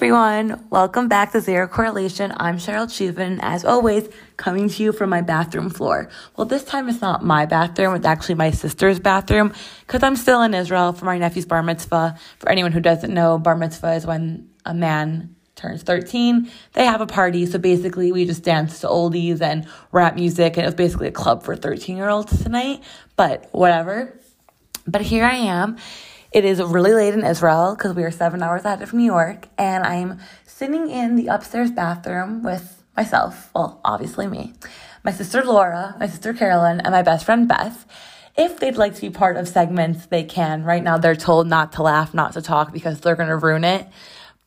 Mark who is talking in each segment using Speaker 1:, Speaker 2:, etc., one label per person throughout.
Speaker 1: Everyone, welcome back to Zero Correlation. I'm Cheryl Chuvin, as always, coming to you from my bathroom floor. Well, this time it's not my bathroom, it's actually my sister's bathroom, because I'm still in Israel for my nephew's bar mitzvah. For anyone who doesn't know, bar mitzvah is when a man turns 13. They have a party, so basically we just dance to oldies and rap music, and it was basically a club for 13 year olds tonight, but whatever. But here I am it is really late in Israel because we are seven hours ahead of New York, and I'm sitting in the upstairs bathroom with myself. Well, obviously me, my sister Laura, my sister Carolyn, and my best friend Beth. If they'd like to be part of segments, they can. Right now, they're told not to laugh, not to talk because they're going to ruin it.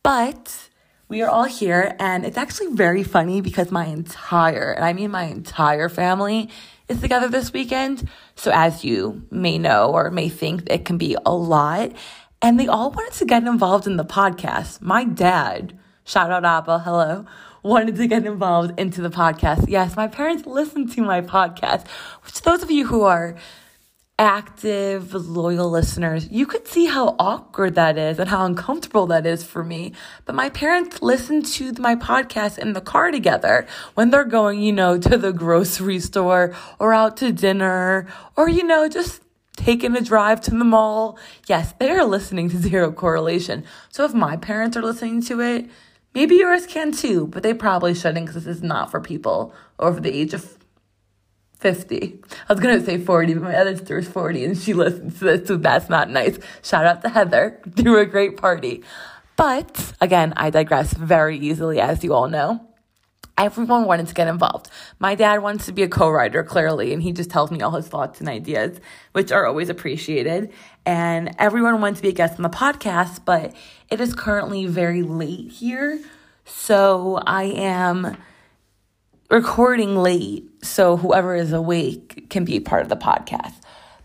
Speaker 1: But we are all here, and it's actually very funny because my entire, and I mean my entire family, is together this weekend. So, as you may know or may think, it can be a lot. And they all wanted to get involved in the podcast. My dad, shout out Abba, hello, wanted to get involved into the podcast. Yes, my parents listen to my podcast, which those of you who are active, loyal listeners, you could see how awkward that is and how uncomfortable that is for me. But my parents listen to my podcast in the car together when they're going, you know, to the grocery store or out to dinner or, you know, just taking a drive to the mall. Yes, they are listening to Zero Correlation. So if my parents are listening to it, maybe yours can too, but they probably shouldn't because this is not for people over the age of 50. I was to say 40, but my other sister is 40 and she listens to this, so that's not nice. Shout out to Heather. Threw a great party. But again, I digress very easily, as you all know. Everyone wanted to get involved. My dad wants to be a co writer, clearly, and he just tells me all his thoughts and ideas, which are always appreciated. And everyone wanted to be a guest on the podcast, but it is currently very late here. So I am recording late so whoever is awake can be part of the podcast.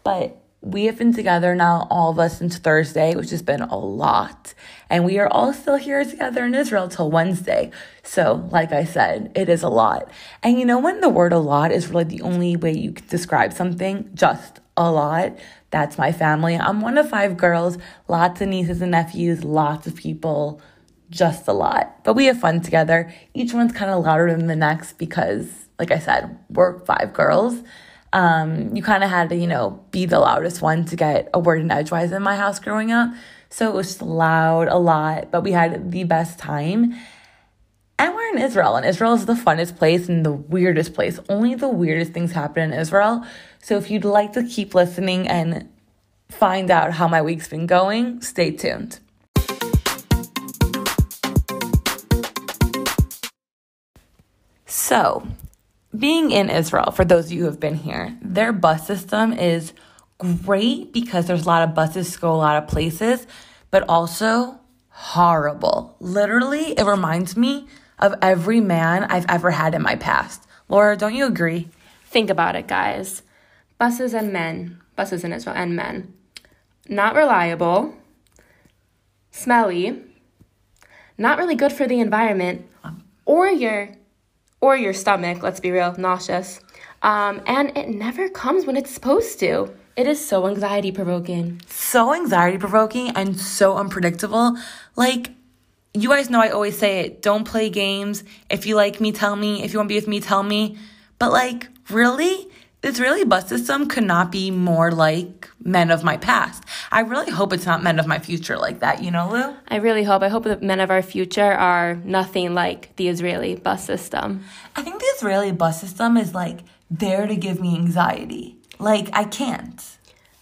Speaker 1: But we have been together now, all of us, since Thursday, which has been a lot. And we are all still here together in Israel till Wednesday. So, like I said, it is a lot. And you know, when the word a lot is really the only way you can describe something, just a lot, that's my family. I'm one of five girls, lots of nieces and nephews, lots of people just a lot. But we have fun together. Each one's kind of louder than the next because, like I said, we're five girls. Um, you kind of had to, you know, be the loudest one to get a word in edgewise in my house growing up. So it was loud a lot, but we had the best time. And we're in Israel, and Israel is the funnest place and the weirdest place. Only the weirdest things happen in Israel. So if you'd like to keep listening and find out how my week's been going, stay tuned. So, being in Israel, for those of you who have been here, their bus system is great because there's a lot of buses to go a lot of places, but also horrible. Literally, it reminds me of every man I've ever had in my past. Laura, don't you agree?
Speaker 2: Think about it, guys. Buses and men, buses in Israel and men. Not reliable, smelly, not really good for the environment, or you're or your stomach, let's be real, nauseous. Um, and it never comes when it's supposed to. It is so anxiety provoking.
Speaker 1: So anxiety provoking and so unpredictable. Like, you guys know I always say it don't play games. If you like me, tell me. If you want to be with me, tell me. But, like, really? Israeli bus system could not be more like men of my past. I really hope it's not men of my future like that, you know, Lou?
Speaker 2: I really hope. I hope that men of our future are nothing like the Israeli bus system.
Speaker 1: I think the Israeli bus system is like there to give me anxiety. Like, I can't.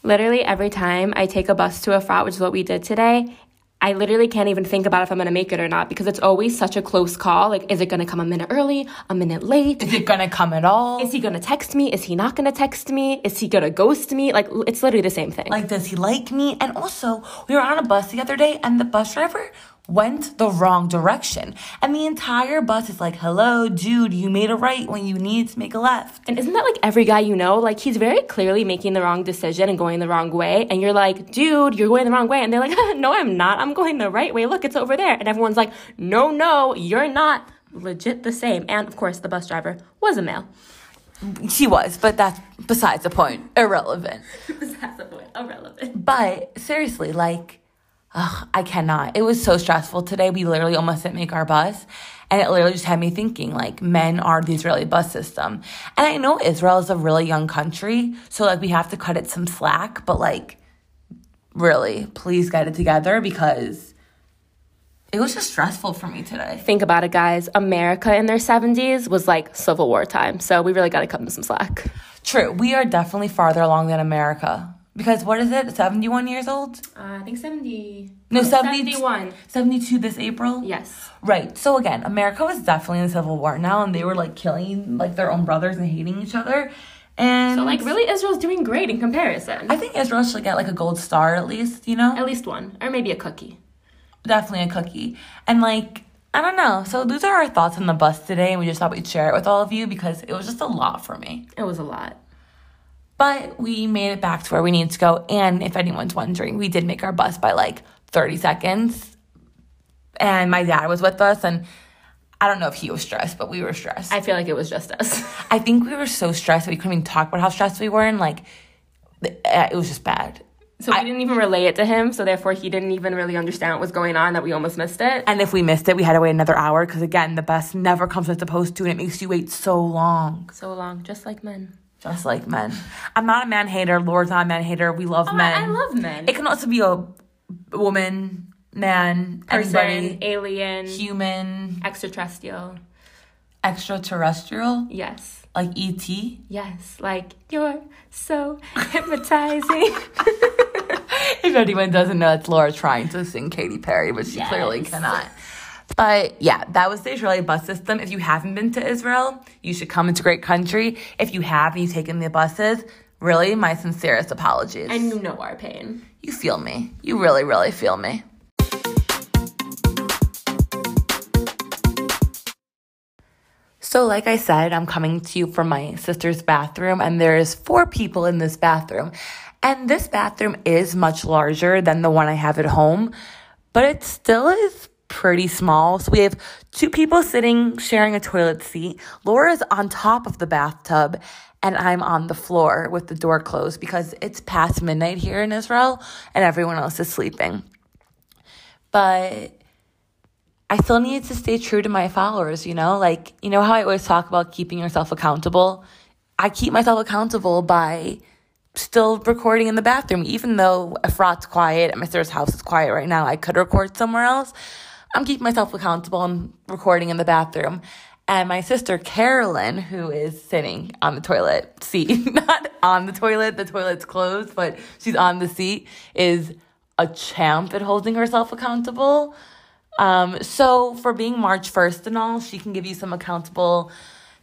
Speaker 2: Literally every time I take a bus to Efrat, which is what we did today, I literally can't even think about if I'm gonna make it or not because it's always such a close call. Like, is it gonna come a minute early, a minute late?
Speaker 1: Is it gonna come at all?
Speaker 2: Is he gonna text me? Is he not gonna text me? Is he gonna ghost me? Like, it's literally the same thing.
Speaker 1: Like, does he like me? And also, we were on a bus the other day and the bus driver went the wrong direction. And the entire bus is like, hello, dude, you made a right when you needed to make a left.
Speaker 2: And isn't that like every guy you know? Like, he's very clearly making the wrong decision and going the wrong way. And you're like, dude, you're going the wrong way. And they're like, no, I'm not. I'm going the right way. Look, it's over there. And everyone's like, no, no, you're not. Legit the same. And of course, the bus driver was a male.
Speaker 1: She was, but that's besides the point. Irrelevant.
Speaker 2: besides the point. Irrelevant.
Speaker 1: But seriously, like, ugh, I cannot. It was so stressful today. We literally almost didn't make our bus. And it literally just had me thinking, like, men are the Israeli bus system. And I know Israel is a really young country, so like we have to cut it some slack, but like, really, please get it together because it was just stressful for me today.
Speaker 2: Think about it, guys. America in their 70s was like Civil War time. So we really got to cut them some slack.
Speaker 1: True, we are definitely farther along than America. Because what is it? 71 years old?
Speaker 2: Uh, I think 70.
Speaker 1: No, 70,
Speaker 2: 71.
Speaker 1: 72 this April?
Speaker 2: Yes.
Speaker 1: Right. So again, America was definitely in the Civil War now, and they were like killing like their own brothers and hating each other. And
Speaker 2: So, like, really, Israel's doing great in comparison.
Speaker 1: I think Israel should get like a gold star at least, you know?
Speaker 2: At least one. Or maybe a cookie.
Speaker 1: Definitely a cookie. And like, I don't know. So those are our thoughts on the bus today, and we just thought we'd share it with all of you because it was just a lot for me.
Speaker 2: It was a lot.
Speaker 1: But we made it back to where we needed to go. And if anyone's wondering, we did make our bus by like 30 seconds. And my dad was with us, and I don't know if he was stressed, but we were stressed.
Speaker 2: I feel like it was just us.
Speaker 1: I think we were so stressed that we couldn't even talk about how stressed we were, and like, uh, it was just bad.
Speaker 2: So we didn't even relay it to him. So therefore, he didn't even really understand what was going on. That we almost missed it.
Speaker 1: And if we missed it, we had to wait another hour because, again, the bus never comes when it's supposed to, and it makes you wait so long.
Speaker 2: So long, just like men.
Speaker 1: Just like men. I'm not a man hater. Laura's not a man hater. We love
Speaker 2: Oh,
Speaker 1: men.
Speaker 2: I, I love men.
Speaker 1: It can also be a woman, man,
Speaker 2: Person,
Speaker 1: anybody,
Speaker 2: alien,
Speaker 1: human,
Speaker 2: extraterrestrial.
Speaker 1: extraterrestrial,
Speaker 2: Yes.
Speaker 1: like ET.
Speaker 2: Yes. Like, you're so hypnotizing.
Speaker 1: if anyone doesn't know, it's Laura trying to sing Katy Perry, but she clearly cannot. But yeah, that was the Israeli bus system. If you haven't been to Israel, you should come. It's a great country. If you have and you've taken the buses, really, my sincerest apologies.
Speaker 2: and you know our pain.
Speaker 1: you feel me. You really, really feel me. So, like I said, I'm coming to you from my sister's bathroom, and there's four people in this bathroom. And this bathroom is much larger than the one I have at home, but it still is pretty small. So, we have two people sitting sharing a toilet seat. Laura's on top of the bathtub, and I'm on the floor with the door closed because it's past midnight here in Israel, and everyone else is sleeping. But I still need to stay true to my followers, you know? Like, you know how I always talk about keeping yourself accountable? I keep myself accountable by still recording in the bathroom, even though Efrat's quiet and my sister's house is quiet right now. I could record somewhere else. I'm keeping myself accountable and recording in the bathroom. And my sister Carolyn, who is sitting on the toilet seat, not on the toilet, the toilet's closed, but she's on the seat, is a champ at holding herself accountable. Um, so for being March 1st and all, she can give you some accountable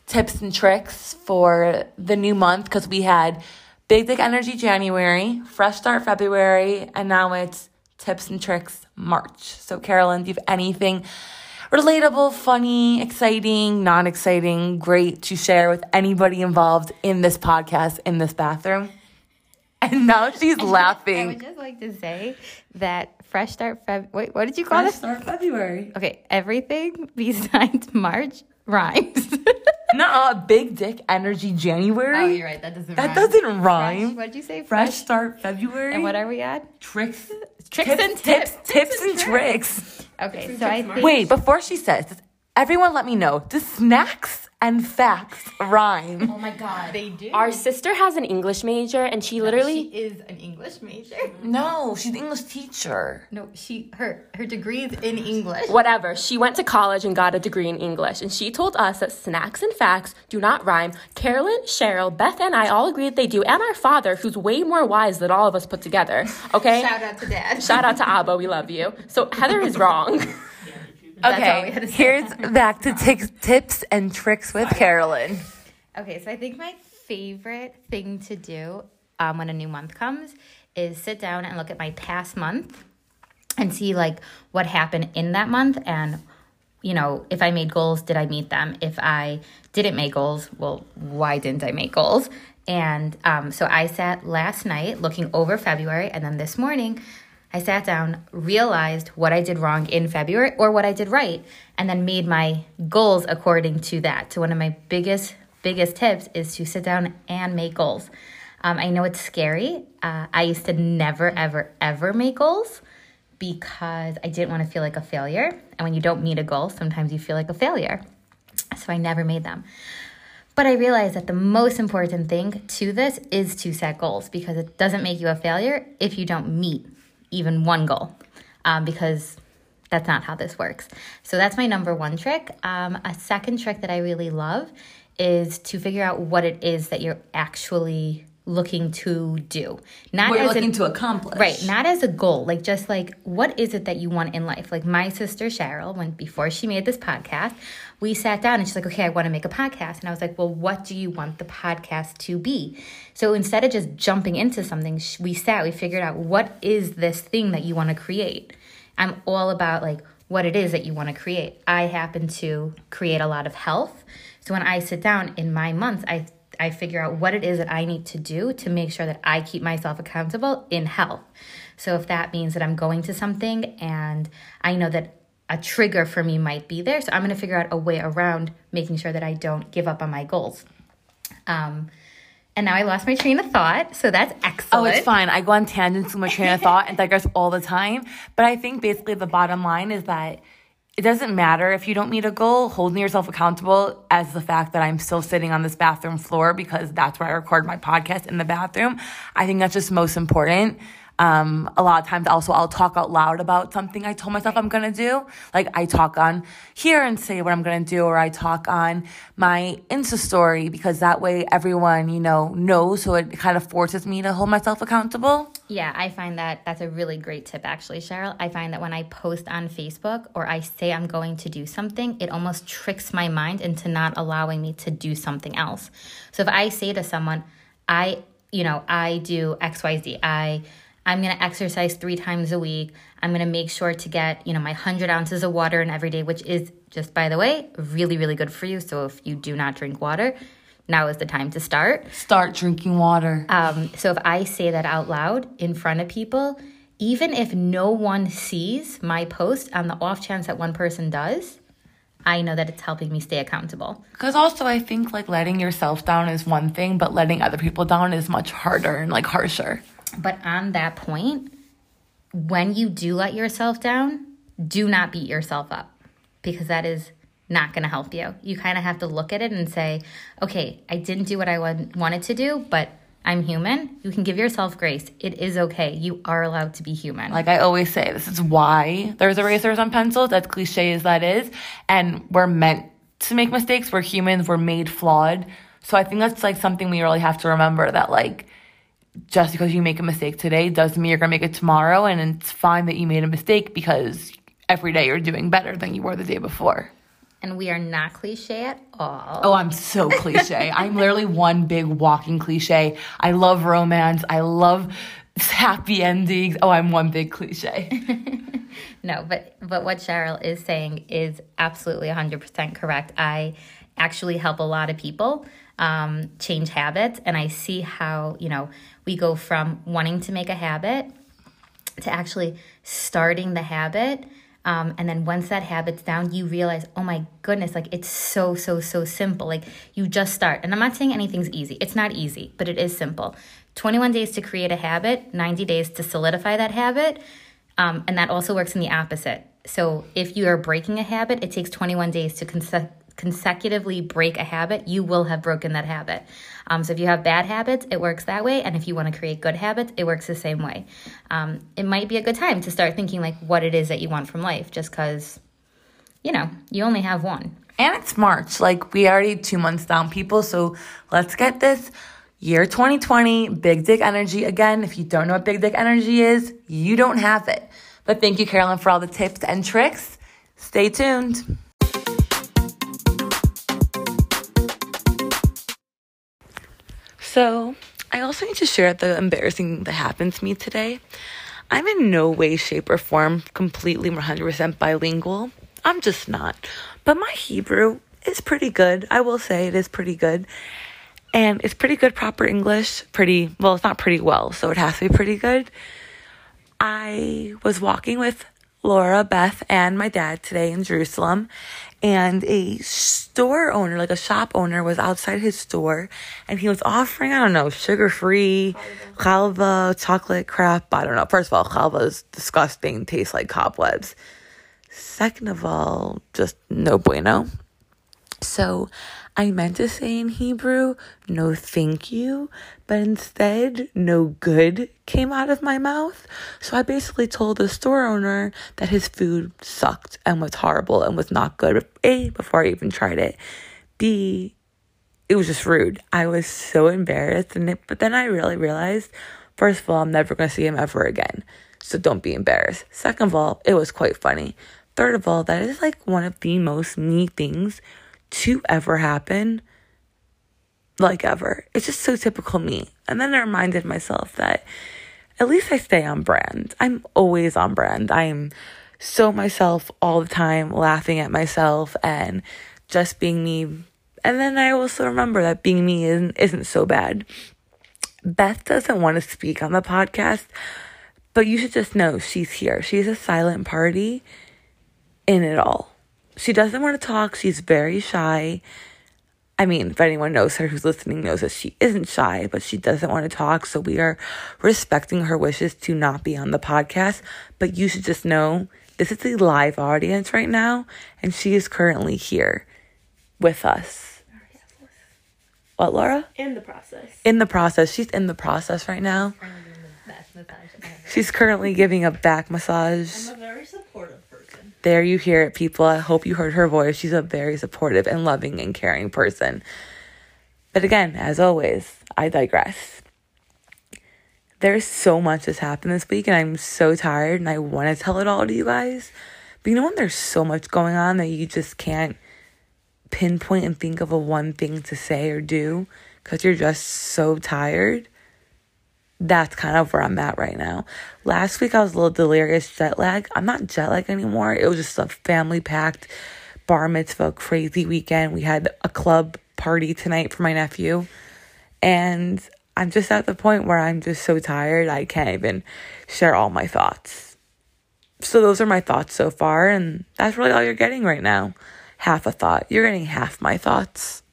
Speaker 1: tips and tricks for the new month because we had Big Dick Energy January, Fresh Start February, and now it's Tips and Tricks March. So Carolyn, do you have anything relatable, funny, exciting, non exciting, great to share with anybody involved in this podcast, in this bathroom? And now she's laughing.
Speaker 3: I would just like to say that Fresh Start Feb. Wait, what did you call
Speaker 1: it?
Speaker 3: Fresh?
Speaker 1: Start February.
Speaker 3: Okay, everything besides March rhymes.
Speaker 1: No, Big Dick Energy January.
Speaker 3: oh, you're right. That doesn't.
Speaker 1: That
Speaker 3: rhyme.
Speaker 1: doesn't rhyme.
Speaker 3: What did you say?
Speaker 1: Fresh Start February.
Speaker 3: And what are we at?
Speaker 1: tricks,
Speaker 3: Tricks
Speaker 1: tips,
Speaker 3: and
Speaker 1: tips,
Speaker 3: tips.
Speaker 1: tips and tricks.
Speaker 3: Okay, so I think.
Speaker 1: Wait, before she says, does everyone let me know. Does snacks and facts rhyme?
Speaker 3: Oh my God, they do.
Speaker 2: Our sister has an English major, and she literally.
Speaker 3: She is an English major.
Speaker 1: No, she's an English teacher.
Speaker 3: No, she her her degree is in English.
Speaker 2: Whatever. She went to college and got a degree in English, and she told us that snacks and facts do not rhyme. Carolyn, Cheryl, Beth, and I all agree that they do, and our father, who's way more wise than all of us put together. Okay?
Speaker 3: Shout out to Dad.
Speaker 2: Shout out to Abba, we love you. So Heather is wrong.
Speaker 3: That's all we
Speaker 1: Okay,
Speaker 3: had to say.
Speaker 1: here's back to tics tips and tricks with Carolyn.
Speaker 3: Okay, so I think my favorite thing to do um, when a new month comes is sit down and look at my past month and see like what happened in that month and you know if I made goals, did I meet them? If I didn't make goals, well, why didn't I make goals? And um, so I sat last night looking over February, and then this morning I sat down, realized what I did wrong in February or what I did right, and then made my goals according to that. So one of my biggest biggest tips is to sit down and make goals. Um, I know it's scary. Uh, I used to never ever ever make goals because I didn't want to feel like a failure. And when you don't meet a goal, sometimes you feel like a failure. So I never made them. But I realized that the most important thing to this is to set goals because it doesn't make you a failure if you don't meet even one goal, um, because that's not how this works. So that's my number one trick. Um, a second trick that I really love is to figure out what it is that you're actually looking to do.
Speaker 1: Not what as looking an, to accomplish.
Speaker 3: Right not as a goal like just like what is it that you want in life? Like my sister cheryl when before she made this podcast we sat down and she's like okay i want to make a podcast. And i was like well what do you want the podcast to be? So instead of just jumping into something we sat we figured out what is this thing that you want to create. I'm all about like what it is that you want to create. I happen to create a lot of health. So when i sit down in my months i I figure out what it is that I need to do to make sure that I keep myself accountable in health. So if that means that I'm going to something and I know that a trigger for me might be there, so I'm going to figure out a way around making sure that I don't give up on my goals. Um, and now I lost my train of thought, so that's excellent.
Speaker 1: Oh, it's fine. I go on tangents with my train of thought and digress all the time. But I think basically the bottom line is that it doesn't matter if you don't meet a goal, holding yourself accountable as the fact that I'm still sitting on this bathroom floor because that's where I record my podcast in the bathroom. I think that's just most important. Um, a lot of times also I'll talk out loud about something I told myself I'm gonna do. Like I talk on here and say what I'm gonna do, or I talk on my Insta story because that way everyone, you know, knows. So it kind of forces me to hold myself accountable.
Speaker 3: Yeah, I find that that's a really great tip actually, Cheryl. I find that when I post on Facebook or I say I'm going to do something, it almost tricks my mind into not allowing me to do something else. So if I say to someone, I, you know, I do XYZ, I I'm going to exercise three times a week. I'm going to make sure to get, you know, my 100 ounces of water in every day, which is just, by the way, really, really good for you. So if you do not drink water, now is the time to start.
Speaker 1: Start drinking water.
Speaker 3: Um, so if I say that out loud in front of people, even if no one sees my post on the off chance that one person does, I know that it's helping me stay accountable.
Speaker 1: Because also, I think like letting yourself down is one thing, but letting other people down is much harder and like harsher.
Speaker 3: But on that point, when you do let yourself down, do not beat yourself up because that is not going to help you. You kind of have to look at it and say, okay, I didn't do what I wanted to do, but I'm human. You can give yourself grace. It is okay. You are allowed to be human.
Speaker 1: Like I always say, this is why there's erasers on pencils, as cliche as that is. And we're meant to make mistakes. We're humans. We're made flawed. So I think that's like something we really have to remember that like just because you make a mistake today doesn't mean you're going to make it tomorrow. And it's fine that you made a mistake because every day you're doing better than you were the day before.
Speaker 3: And we are not cliche at all.
Speaker 1: Oh, I'm so cliche. I'm literally one big walking cliche. I love romance. I love happy endings. Oh, I'm one big cliche.
Speaker 3: no, but but what Cheryl is saying is absolutely 100% correct. I actually help a lot of people um, change habits, and I see how you know we go from wanting to make a habit to actually starting the habit. Um, and then once that habit's down, you realize, oh my goodness, like it's so, so, so simple. Like you just start. And I'm not saying anything's easy, it's not easy, but it is simple. 21 days to create a habit, 90 days to solidify that habit. Um, and that also works in the opposite. So if you are breaking a habit, it takes 21 days to cons- consecutively break a habit, you will have broken that habit. Um, so if you have bad habits, it works that way. And if you want to create good habits, it works the same way. Um, it might be a good time to start thinking like what it is that you want from life, just because, you know, you only have one.
Speaker 1: And it's March. Like we already two months down, people. So let's get this year 2020, big dick energy. Again, if you don't know what big dick energy is, you don't have it. But thank you, Carolyn, for all the tips and tricks. Stay tuned. So, I also need to share the embarrassing that happened to me today. I'm in no way, shape, or form completely 100% bilingual. I'm just not. But my Hebrew is pretty good. I will say it is pretty good. And it's pretty good, proper English. Pretty, well, it's not pretty well, so it has to be pretty good. I was walking with Laura, Beth, and my dad today in Jerusalem, and a store owner, like a shop owner, was outside his store and he was offering, I don't know, sugar free, halva, chocolate crap. I don't know. First of all, halva is disgusting, tastes like cobwebs. Second of all, just no bueno. So I meant to say in Hebrew, no thank you, but instead, no good came out of my mouth. So I basically told the store owner that his food sucked and was horrible and was not good. A, before I even tried it. B, it was just rude. I was so embarrassed. And it, but then I really realized, first of all, I'm never going to see him ever again. So don't be embarrassed. Second of all, it was quite funny. Third of all, that is like one of the most me things to ever happen like ever. It's just so typical me. And then I reminded myself that at least I stay on brand. I'm always on brand. I am so myself all the time, laughing at myself and just being me. And then I also remember that being me isn't, isn't so bad. Beth doesn't want to speak on the podcast, but you should just know she's here. She's a silent party in it all she doesn't want to talk. She's very shy. I mean, if anyone knows her who's listening knows that she isn't shy, but she doesn't want to talk. So we are respecting her wishes to not be on the podcast. But you should just know this is a live audience right now, and she is currently here with us. What, Laura?
Speaker 2: In the process.
Speaker 1: In the process. She's in the process right now. She's currently giving a back massage.
Speaker 4: I'm a very supportive.
Speaker 1: There you hear it, people. I hope you heard her voice. She's a very supportive and loving and caring person. But again, as always, I digress. There's so much that's happened this week, and I'm so tired, and I want to tell it all to you guys. But you know when there's so much going on that you just can't pinpoint and think of a one thing to say or do because you're just so tired? That's kind of where I'm at right now. Last week I was a little delirious jet lag. I'm not jet lag anymore. It was just a family packed bar mitzvah crazy weekend. We had a club party tonight for my nephew. And I'm just at the point where I'm just so tired I can't even share all my thoughts. So those are my thoughts so far and that's really all you're getting right now. Half a thought. You're getting half my thoughts.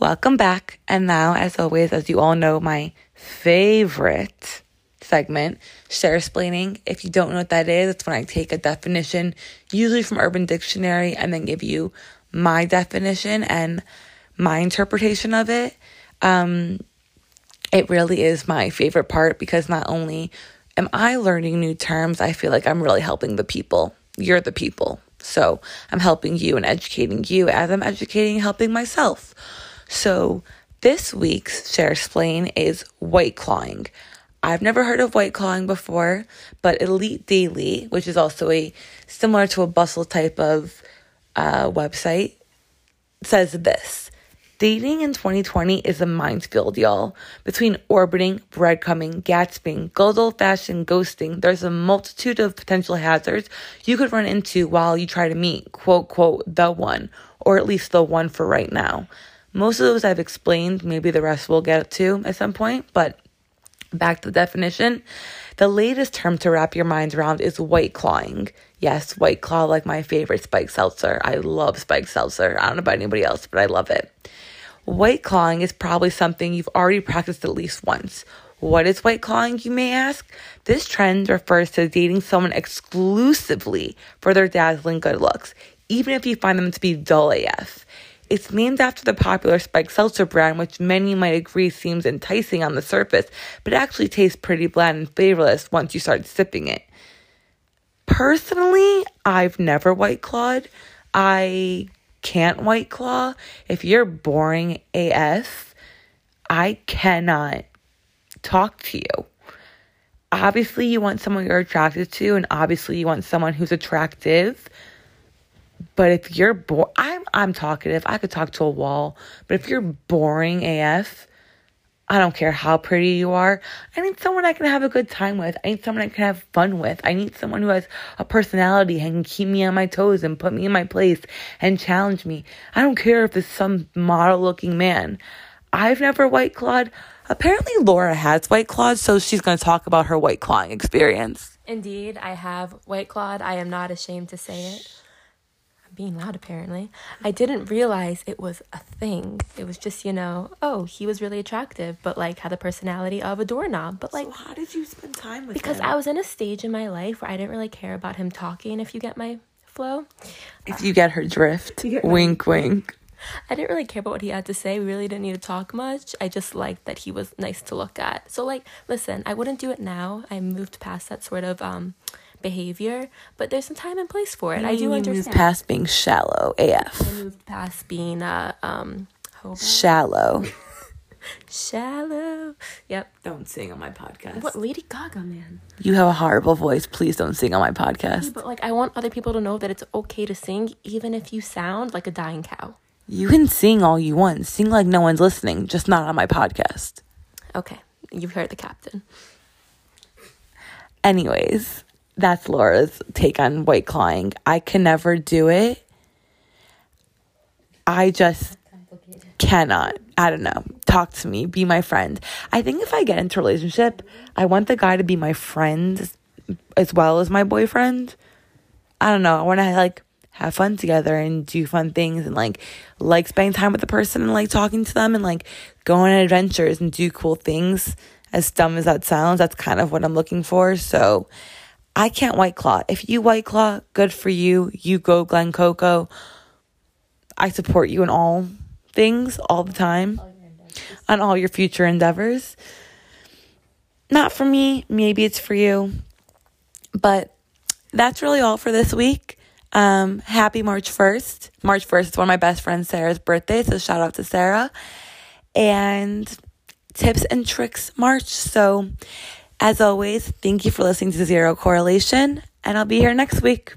Speaker 1: Welcome back. And now, as always, as you all know, my favorite segment, share explaining. If you don't know what that is, it's when I take a definition, usually from Urban Dictionary, and then give you my definition and my interpretation of it. Um, it really is my favorite part because not only am I learning new terms, I feel like I'm really helping the people. You're the people. So I'm helping you and educating you as I'm educating, helping myself. So this week's Share Explain is white clawing. I've never heard of white clawing before, but Elite Daily, which is also a similar to a bustle type of uh, website, says this. Dating in 2020 is a minefield, y'all. Between orbiting, breadcrumbing, gasping, good old fashioned ghosting, there's a multitude of potential hazards you could run into while you try to meet, quote, quote, the one, or at least the one for right now. Most of those I've explained, maybe the rest we'll get to at some point, but back to the definition. The latest term to wrap your minds around is white clawing. Yes, white claw, like my favorite spike seltzer. I love spike seltzer. I don't know about anybody else, but I love it. White clawing is probably something you've already practiced at least once. What is white clawing, you may ask? This trend refers to dating someone exclusively for their dazzling good looks, even if you find them to be dull AF. It's named after the popular spiked seltzer brand, which many might agree seems enticing on the surface, but actually tastes pretty bland and flavorless once you start sipping it. Personally, I've never white clawed. I can't white claw. If you're boring AF, I cannot talk to you. Obviously, you want someone you're attracted to, and obviously, you want someone who's attractive. But if you're bored, I'm I'm talkative. I could talk to a wall. But if you're boring AF, I don't care how pretty you are. I need someone I can have a good time with. I need someone I can have fun with. I need someone who has a personality and can keep me on my toes and put me in my place and challenge me. I don't care if it's some model looking man. I've never white clawed. Apparently, Laura has white clawed, so she's going to talk about her white clawing experience.
Speaker 2: Indeed, I have White Clawed. I am not ashamed to say it. I'm being loud, apparently. I didn't realize it was a thing. It was just, you know, oh, he was really attractive, but like had the personality of a doorknob. But like,
Speaker 1: so how did you spend time with him?
Speaker 2: because
Speaker 1: him?
Speaker 2: I was in a stage in my life where I didn't really care about him talking, if you get my flow.
Speaker 1: if you get her drift,
Speaker 2: get my-
Speaker 1: wink, wink.
Speaker 2: I didn't really care about what he had to say. We really didn't need to talk much. I just liked that he was nice to look at. So like, listen, I wouldn't do it now. I moved past that sort of um behavior, but there's some time and place for it. I do
Speaker 1: You moved
Speaker 2: understand.
Speaker 1: past being shallow AF.
Speaker 2: I moved past being uh um hobo.
Speaker 1: Shallow.
Speaker 2: shallow. Yep.
Speaker 1: Don't sing on my podcast.
Speaker 2: What Lady Gaga, man.
Speaker 1: You have a horrible voice. Please don't sing on my podcast.
Speaker 2: But like, I want other people to know that it's okay to sing, even if you sound like a dying cow.
Speaker 1: You can sing all you want. Sing like no one's listening, just not on my podcast.
Speaker 2: Okay, you've heard the captain.
Speaker 1: Anyways, that's Laura's take on white clawing. I can never do it. I just cannot. I don't know. Talk to me. Be my friend. I think if I get into a relationship, I want the guy to be my friend as well as my boyfriend. I don't know. I want to like have fun together and do fun things and like like spending time with the person and like talking to them and like go on adventures and do cool things. As dumb as that sounds, that's kind of what I'm looking for. So I can't white claw. If you white claw, good for you. You go Glen Coco. I support you in all things all the time on all your future endeavors. Not for me, maybe it's for you. But that's really all for this week. Um, happy March 1st. March 1st is one of my best friends, Sarah's birthday, so shout out to Sarah. And tips and tricks March. So, as always, thank you for listening to Zero Correlation, and I'll be here next week.